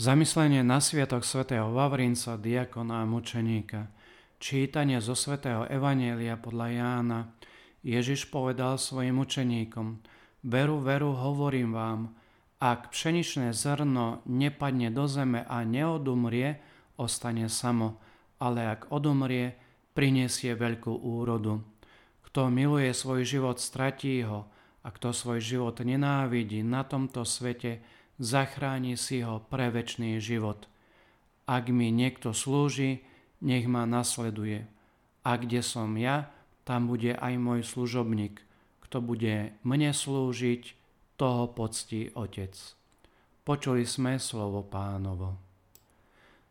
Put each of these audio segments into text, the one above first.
Zamyslenie na sviatok svätého Vavrinca, diakona a mučeníka. Čítanie zo svätého Evanielia podľa Jána. Ježiš povedal svojim učeníkom, Veru, veru, hovorím vám, ak pšeničné zrno nepadne do zeme a neodumrie, ostane samo, ale ak odumrie, prinesie veľkú úrodu. Kto miluje svoj život, stratí ho, a kto svoj život nenávidí na tomto svete, zachráni si ho pre väčší život. Ak mi niekto slúži, nech ma nasleduje. A kde som ja, tam bude aj môj služobník. Kto bude mne slúžiť, toho poctí Otec. Počuli sme slovo pánovo.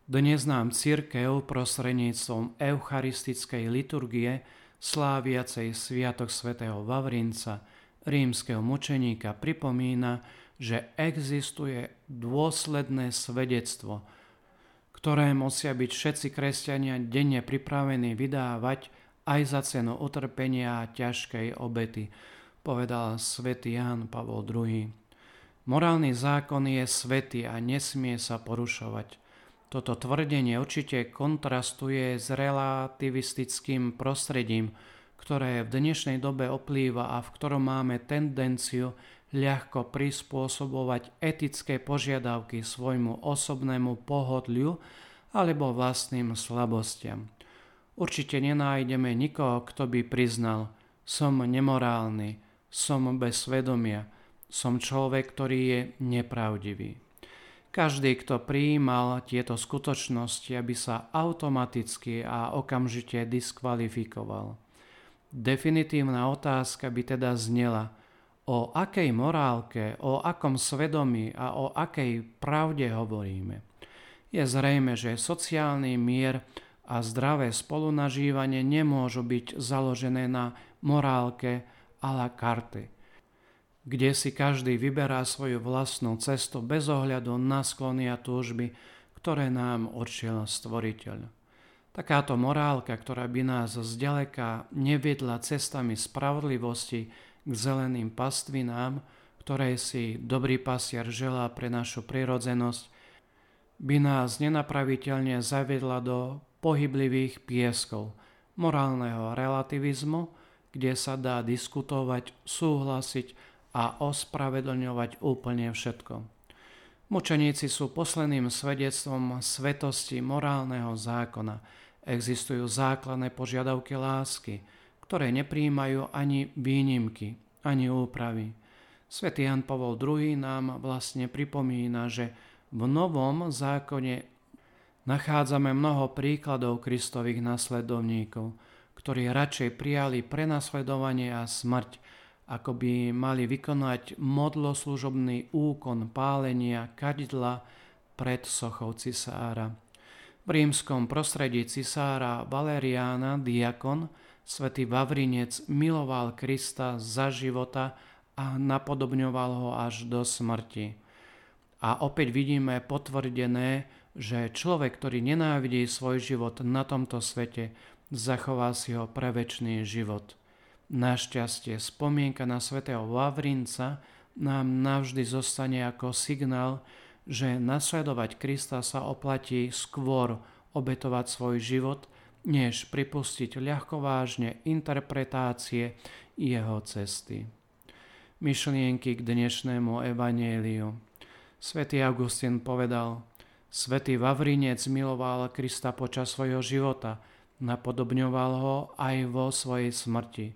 Dnes nám církev prostredníctvom eucharistickej liturgie sláviacej Sviatok svätého Vavrinca, rímskeho mučeníka, pripomína, že existuje dôsledné svedectvo, ktoré musia byť všetci kresťania denne pripravení vydávať aj za cenu utrpenia a ťažkej obety, povedal svätý Ján Pavol II. Morálny zákon je svetý a nesmie sa porušovať. Toto tvrdenie určite kontrastuje s relativistickým prostredím, ktoré v dnešnej dobe oplýva a v ktorom máme tendenciu ľahko prispôsobovať etické požiadavky svojmu osobnému pohodliu alebo vlastným slabostiam. Určite nenájdeme nikoho, kto by priznal, som nemorálny, som bez svedomia, som človek, ktorý je nepravdivý. Každý, kto prijímal tieto skutočnosti, aby sa automaticky a okamžite diskvalifikoval. Definitívna otázka by teda znela – o akej morálke, o akom svedomí a o akej pravde hovoríme. Je zrejme, že sociálny mier a zdravé spolunažívanie nemôžu byť založené na morálke a la carte, kde si každý vyberá svoju vlastnú cestu bez ohľadu na sklony a túžby, ktoré nám určil stvoriteľ. Takáto morálka, ktorá by nás zďaleka neviedla cestami spravodlivosti, k zeleným pastvinám, ktoré si dobrý pasiar želá pre našu prirodzenosť, by nás nenapraviteľne zaviedla do pohyblivých pieskov morálneho relativizmu, kde sa dá diskutovať, súhlasiť a ospravedlňovať úplne všetko. Mučeníci sú posledným svedectvom svetosti morálneho zákona. Existujú základné požiadavky lásky, ktoré nepríjmajú ani výnimky, ani úpravy. Svetý Jan Pavol II nám vlastne pripomína, že v Novom zákone nachádzame mnoho príkladov Kristových nasledovníkov, ktorí radšej prijali prenasledovanie a smrť, ako by mali vykonať modloslužobný úkon pálenia kadidla pred sochou cisára. V rímskom prostredí cisára Valeriána diakon Svetý Vavrinec miloval Krista za života a napodobňoval ho až do smrti. A opäť vidíme potvrdené, že človek, ktorý nenávidí svoj život na tomto svete, zachová si ho pre väčší život. Našťastie spomienka na svätého Vavrinca nám navždy zostane ako signál, že nasledovať Krista sa oplatí skôr obetovať svoj život – než pripustiť ľahkovážne interpretácie jeho cesty. Myšlienky k dnešnému evanieliu. Svetý Augustín povedal, Svetý Vavrinec miloval Krista počas svojho života, napodobňoval ho aj vo svojej smrti.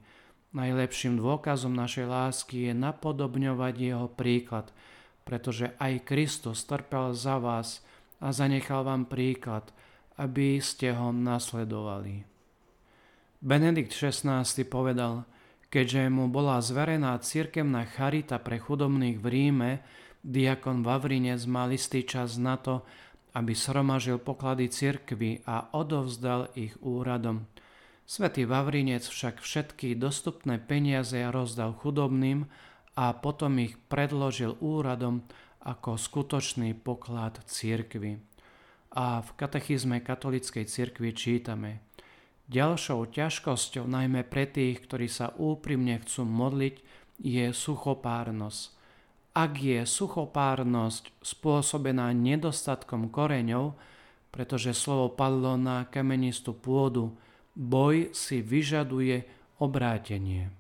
Najlepším dôkazom našej lásky je napodobňovať jeho príklad, pretože aj Kristus trpel za vás a zanechal vám príklad – aby ste ho nasledovali. Benedikt XVI povedal, keďže mu bola zverená cirkevná charita pre chudobných v Ríme, diakon Vavrinec mal istý čas na to, aby sromažil poklady cirkvy a odovzdal ich úradom. Svetý Vavrinec však všetky dostupné peniaze rozdal chudobným a potom ich predložil úradom ako skutočný poklad cirkvy a v katechizme katolíckej cirkvi čítame Ďalšou ťažkosťou najmä pre tých, ktorí sa úprimne chcú modliť, je suchopárnosť. Ak je suchopárnosť spôsobená nedostatkom koreňov, pretože slovo padlo na kamenistú pôdu, boj si vyžaduje obrátenie.